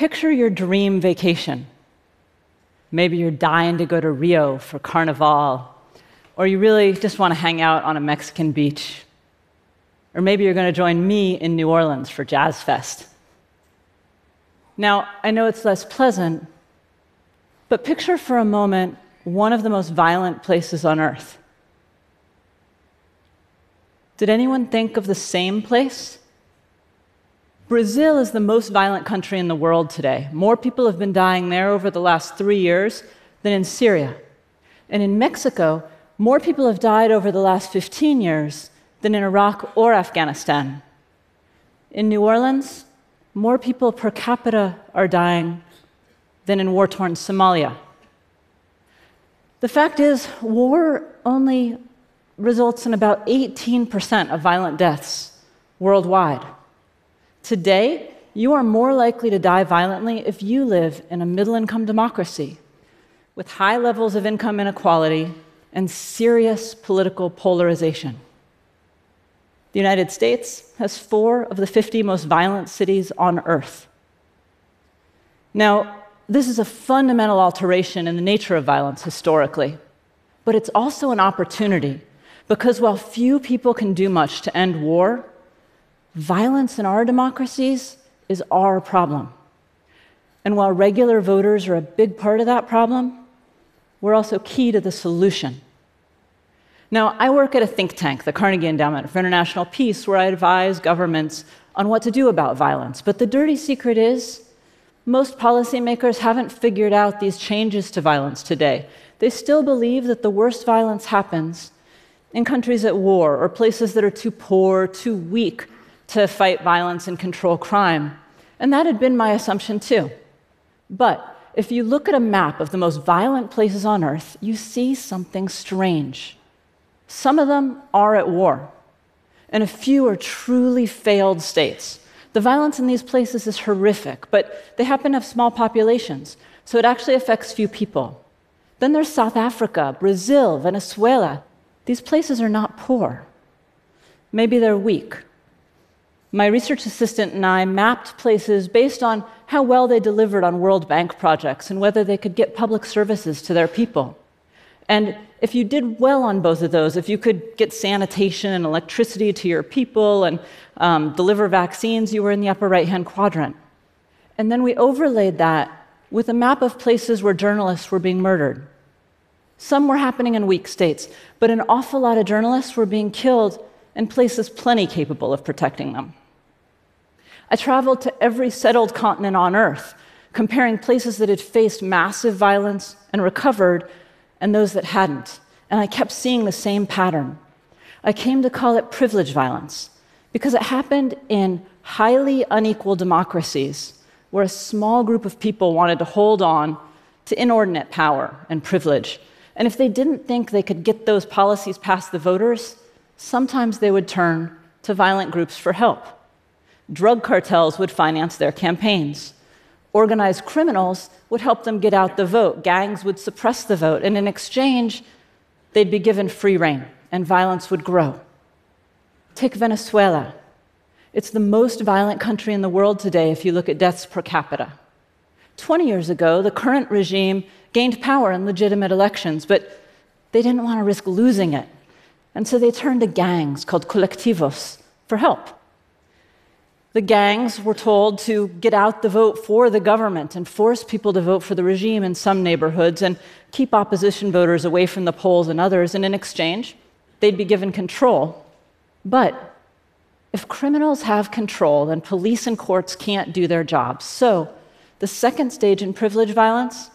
picture your dream vacation. Maybe you're dying to go to Rio for Carnival, or you really just want to hang out on a Mexican beach. Or maybe you're going to join me in New Orleans for Jazz Fest. Now, I know it's less pleasant, but picture for a moment one of the most violent places on earth. Did anyone think of the same place? Brazil is the most violent country in the world today. More people have been dying there over the last three years than in Syria. And in Mexico, more people have died over the last 15 years than in Iraq or Afghanistan. In New Orleans, more people per capita are dying than in war torn Somalia. The fact is, war only results in about 18% of violent deaths worldwide. Today, you are more likely to die violently if you live in a middle income democracy with high levels of income inequality and serious political polarization. The United States has four of the 50 most violent cities on earth. Now, this is a fundamental alteration in the nature of violence historically, but it's also an opportunity because while few people can do much to end war, Violence in our democracies is our problem. And while regular voters are a big part of that problem, we're also key to the solution. Now, I work at a think tank, the Carnegie Endowment for International Peace, where I advise governments on what to do about violence. But the dirty secret is most policymakers haven't figured out these changes to violence today. They still believe that the worst violence happens in countries at war or places that are too poor, too weak to fight violence and control crime. And that had been my assumption too. But if you look at a map of the most violent places on earth, you see something strange. Some of them are at war, and a few are truly failed states. The violence in these places is horrific, but they happen to have small populations, so it actually affects few people. Then there's South Africa, Brazil, Venezuela. These places are not poor. Maybe they're weak, my research assistant and I mapped places based on how well they delivered on World Bank projects and whether they could get public services to their people. And if you did well on both of those, if you could get sanitation and electricity to your people and um, deliver vaccines, you were in the upper right hand quadrant. And then we overlaid that with a map of places where journalists were being murdered. Some were happening in weak states, but an awful lot of journalists were being killed in places plenty capable of protecting them. I traveled to every settled continent on Earth, comparing places that had faced massive violence and recovered and those that hadn't. And I kept seeing the same pattern. I came to call it privilege violence because it happened in highly unequal democracies where a small group of people wanted to hold on to inordinate power and privilege. And if they didn't think they could get those policies past the voters, sometimes they would turn to violent groups for help. Drug cartels would finance their campaigns. Organized criminals would help them get out the vote. Gangs would suppress the vote. And in exchange, they'd be given free rein, and violence would grow. Take Venezuela. It's the most violent country in the world today if you look at deaths per capita. 20 years ago, the current regime gained power in legitimate elections, but they didn't want to risk losing it. And so they turned to gangs called colectivos for help. The gangs were told to get out the vote for the government and force people to vote for the regime in some neighborhoods and keep opposition voters away from the polls in others. And in exchange, they'd be given control. But if criminals have control, then police and courts can't do their jobs. So the second stage in privilege violence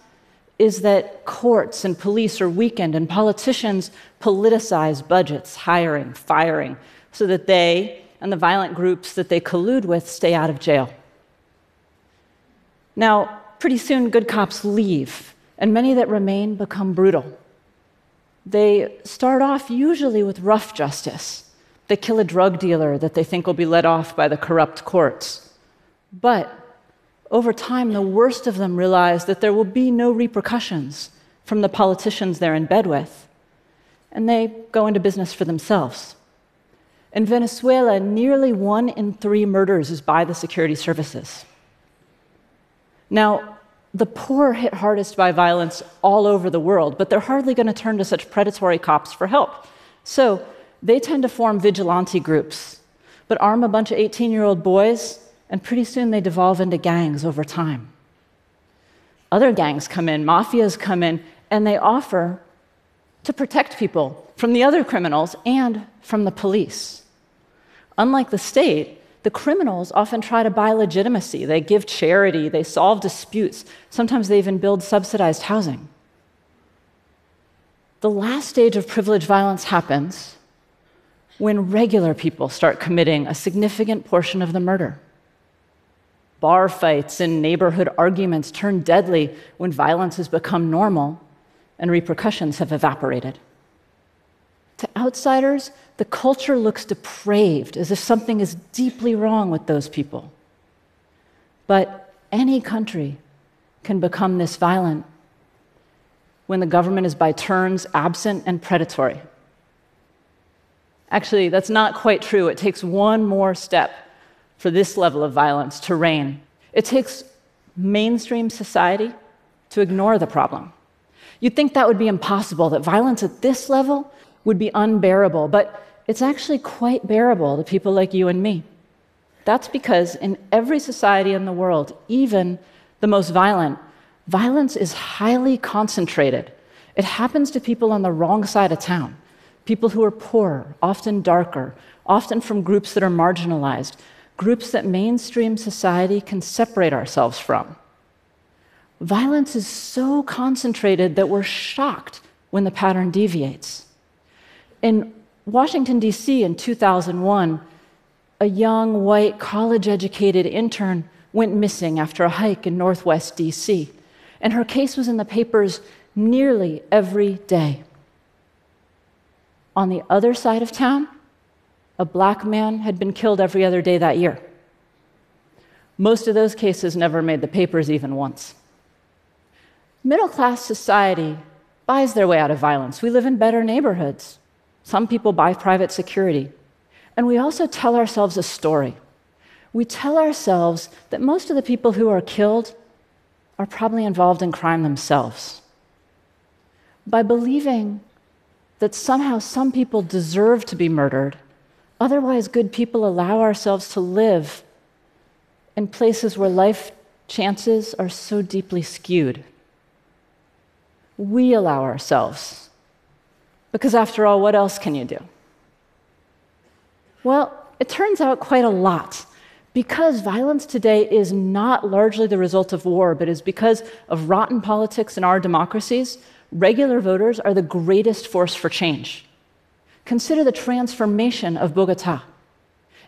is that courts and police are weakened and politicians politicize budgets, hiring, firing, so that they and the violent groups that they collude with stay out of jail. Now, pretty soon, good cops leave, and many that remain become brutal. They start off usually with rough justice. They kill a drug dealer that they think will be let off by the corrupt courts. But over time, the worst of them realize that there will be no repercussions from the politicians they're in bed with, and they go into business for themselves. In Venezuela, nearly one in three murders is by the security services. Now, the poor hit hardest by violence all over the world, but they're hardly going to turn to such predatory cops for help. So they tend to form vigilante groups, but arm a bunch of 18 year old boys, and pretty soon they devolve into gangs over time. Other gangs come in, mafias come in, and they offer to protect people from the other criminals and from the police. Unlike the state, the criminals often try to buy legitimacy. They give charity, they solve disputes, sometimes they even build subsidized housing. The last stage of privilege violence happens when regular people start committing a significant portion of the murder. Bar fights and neighborhood arguments turn deadly when violence has become normal and repercussions have evaporated. Outsiders, the culture looks depraved, as if something is deeply wrong with those people. But any country can become this violent when the government is by turns absent and predatory. Actually, that's not quite true. It takes one more step for this level of violence to reign. It takes mainstream society to ignore the problem. You'd think that would be impossible, that violence at this level would be unbearable, but it's actually quite bearable to people like you and me. That's because in every society in the world, even the most violent, violence is highly concentrated. It happens to people on the wrong side of town people who are poorer, often darker, often from groups that are marginalized, groups that mainstream society can separate ourselves from. Violence is so concentrated that we're shocked when the pattern deviates. In Washington, D.C., in 2001, a young, white, college educated intern went missing after a hike in northwest D.C., and her case was in the papers nearly every day. On the other side of town, a black man had been killed every other day that year. Most of those cases never made the papers even once. Middle class society buys their way out of violence. We live in better neighborhoods. Some people buy private security. And we also tell ourselves a story. We tell ourselves that most of the people who are killed are probably involved in crime themselves. By believing that somehow some people deserve to be murdered, otherwise, good people allow ourselves to live in places where life chances are so deeply skewed we allow ourselves. Because after all, what else can you do? Well, it turns out quite a lot. Because violence today is not largely the result of war, but is because of rotten politics in our democracies, regular voters are the greatest force for change. Consider the transformation of Bogota.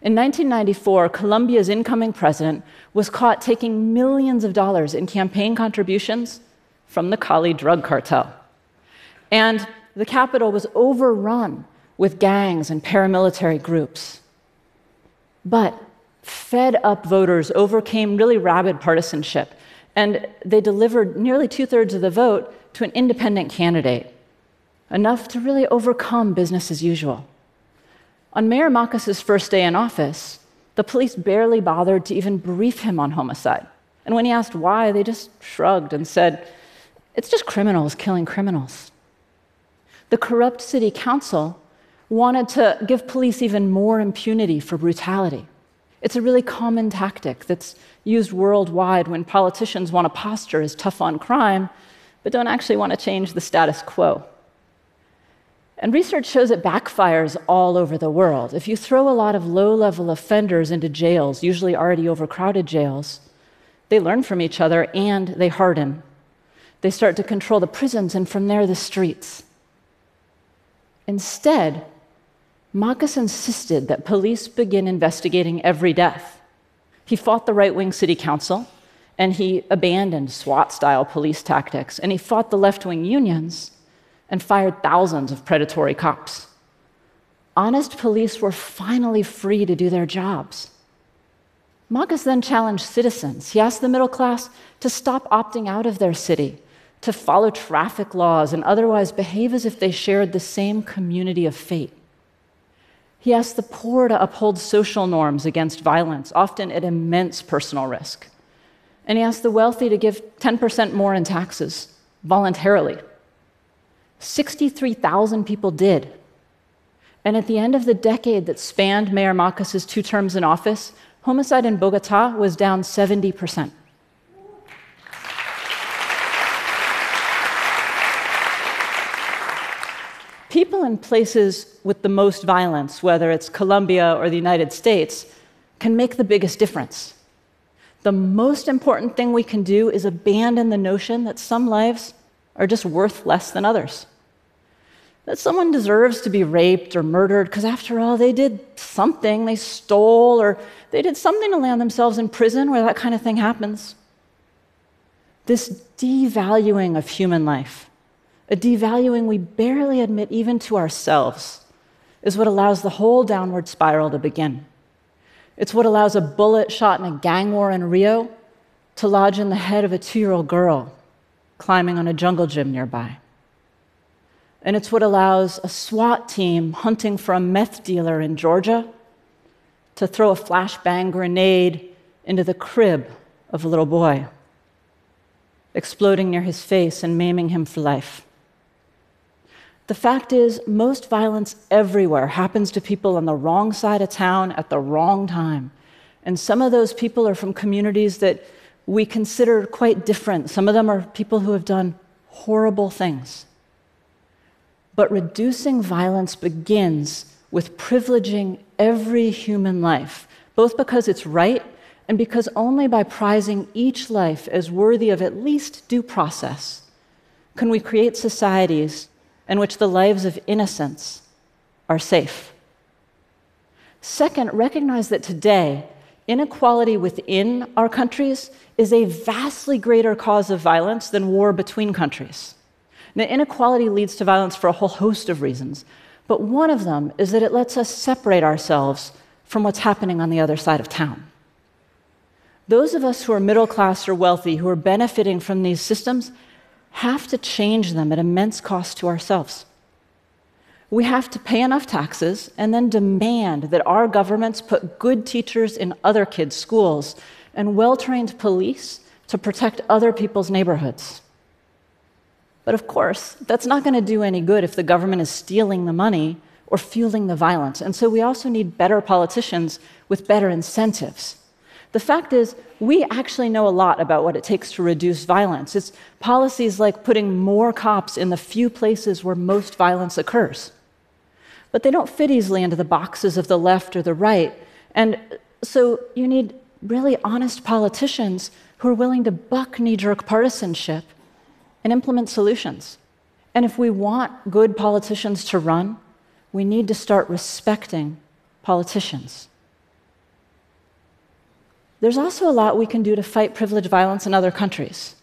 In 1994, Colombia's incoming president was caught taking millions of dollars in campaign contributions from the Cali drug cartel. And the capital was overrun with gangs and paramilitary groups. But fed up voters overcame really rabid partisanship, and they delivered nearly two thirds of the vote to an independent candidate, enough to really overcome business as usual. On Mayor Mockus's first day in office, the police barely bothered to even brief him on homicide. And when he asked why, they just shrugged and said, it's just criminals killing criminals. The corrupt city council wanted to give police even more impunity for brutality. It's a really common tactic that's used worldwide when politicians want to posture as tough on crime, but don't actually want to change the status quo. And research shows it backfires all over the world. If you throw a lot of low level offenders into jails, usually already overcrowded jails, they learn from each other and they harden. They start to control the prisons and from there the streets. Instead, Mockus insisted that police begin investigating every death. He fought the right wing city council and he abandoned SWAT style police tactics and he fought the left wing unions and fired thousands of predatory cops. Honest police were finally free to do their jobs. Mockus then challenged citizens. He asked the middle class to stop opting out of their city to follow traffic laws and otherwise behave as if they shared the same community of fate. He asked the poor to uphold social norms against violence, often at immense personal risk. and he asked the wealthy to give 10% more in taxes voluntarily. 63,000 people did. And at the end of the decade that spanned Mayor Mockus's two terms in office, homicide in Bogota was down 70%. People in places with the most violence, whether it's Colombia or the United States, can make the biggest difference. The most important thing we can do is abandon the notion that some lives are just worth less than others. That someone deserves to be raped or murdered because, after all, they did something, they stole, or they did something to land themselves in prison where that kind of thing happens. This devaluing of human life, a devaluing we barely admit even to ourselves, is what allows the whole downward spiral to begin. It's what allows a bullet shot in a gang war in Rio to lodge in the head of a two year old girl climbing on a jungle gym nearby. And it's what allows a SWAT team hunting for a meth dealer in Georgia to throw a flashbang grenade into the crib of a little boy, exploding near his face and maiming him for life. The fact is, most violence everywhere happens to people on the wrong side of town at the wrong time. And some of those people are from communities that we consider quite different. Some of them are people who have done horrible things. But reducing violence begins with privileging every human life, both because it's right and because only by prizing each life as worthy of at least due process can we create societies in which the lives of innocents are safe. Second, recognize that today, inequality within our countries is a vastly greater cause of violence than war between countries. Now, inequality leads to violence for a whole host of reasons, but one of them is that it lets us separate ourselves from what's happening on the other side of town. Those of us who are middle class or wealthy, who are benefiting from these systems, have to change them at immense cost to ourselves. We have to pay enough taxes and then demand that our governments put good teachers in other kids' schools and well trained police to protect other people's neighborhoods. But of course, that's not going to do any good if the government is stealing the money or fueling the violence. And so we also need better politicians with better incentives. The fact is, we actually know a lot about what it takes to reduce violence. It's policies like putting more cops in the few places where most violence occurs. But they don't fit easily into the boxes of the left or the right. And so you need really honest politicians who are willing to buck knee jerk partisanship and implement solutions. And if we want good politicians to run, we need to start respecting politicians. There's also a lot we can do to fight privilege violence in other countries.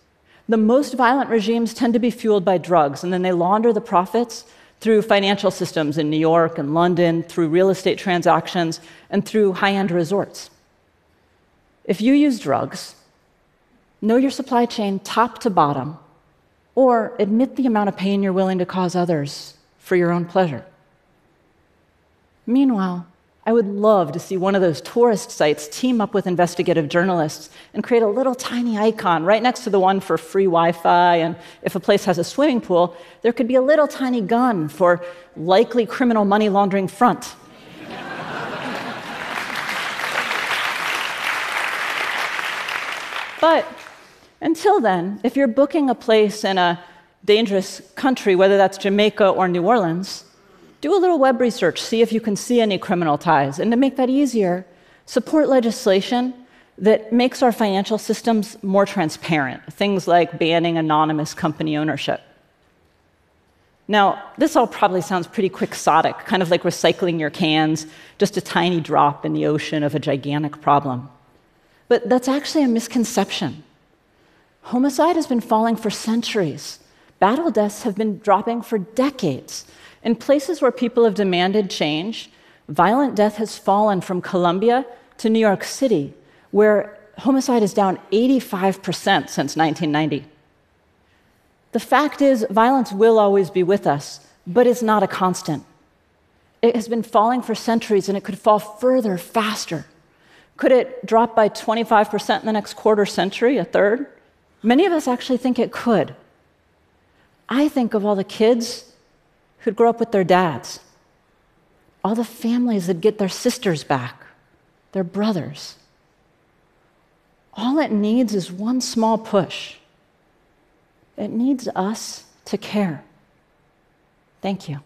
The most violent regimes tend to be fueled by drugs, and then they launder the profits through financial systems in New York and London, through real estate transactions, and through high end resorts. If you use drugs, know your supply chain top to bottom, or admit the amount of pain you're willing to cause others for your own pleasure. Meanwhile, I would love to see one of those tourist sites team up with investigative journalists and create a little tiny icon right next to the one for free Wi Fi. And if a place has a swimming pool, there could be a little tiny gun for likely criminal money laundering front. but until then, if you're booking a place in a dangerous country, whether that's Jamaica or New Orleans, do a little web research, see if you can see any criminal ties. And to make that easier, support legislation that makes our financial systems more transparent, things like banning anonymous company ownership. Now, this all probably sounds pretty quixotic, kind of like recycling your cans, just a tiny drop in the ocean of a gigantic problem. But that's actually a misconception. Homicide has been falling for centuries. Battle deaths have been dropping for decades. In places where people have demanded change, violent death has fallen from Colombia to New York City, where homicide is down 85% since 1990. The fact is, violence will always be with us, but it's not a constant. It has been falling for centuries and it could fall further, faster. Could it drop by 25% in the next quarter century, a third? Many of us actually think it could. I think of all the kids who'd grow up with their dads, all the families that get their sisters back, their brothers. All it needs is one small push. It needs us to care. Thank you.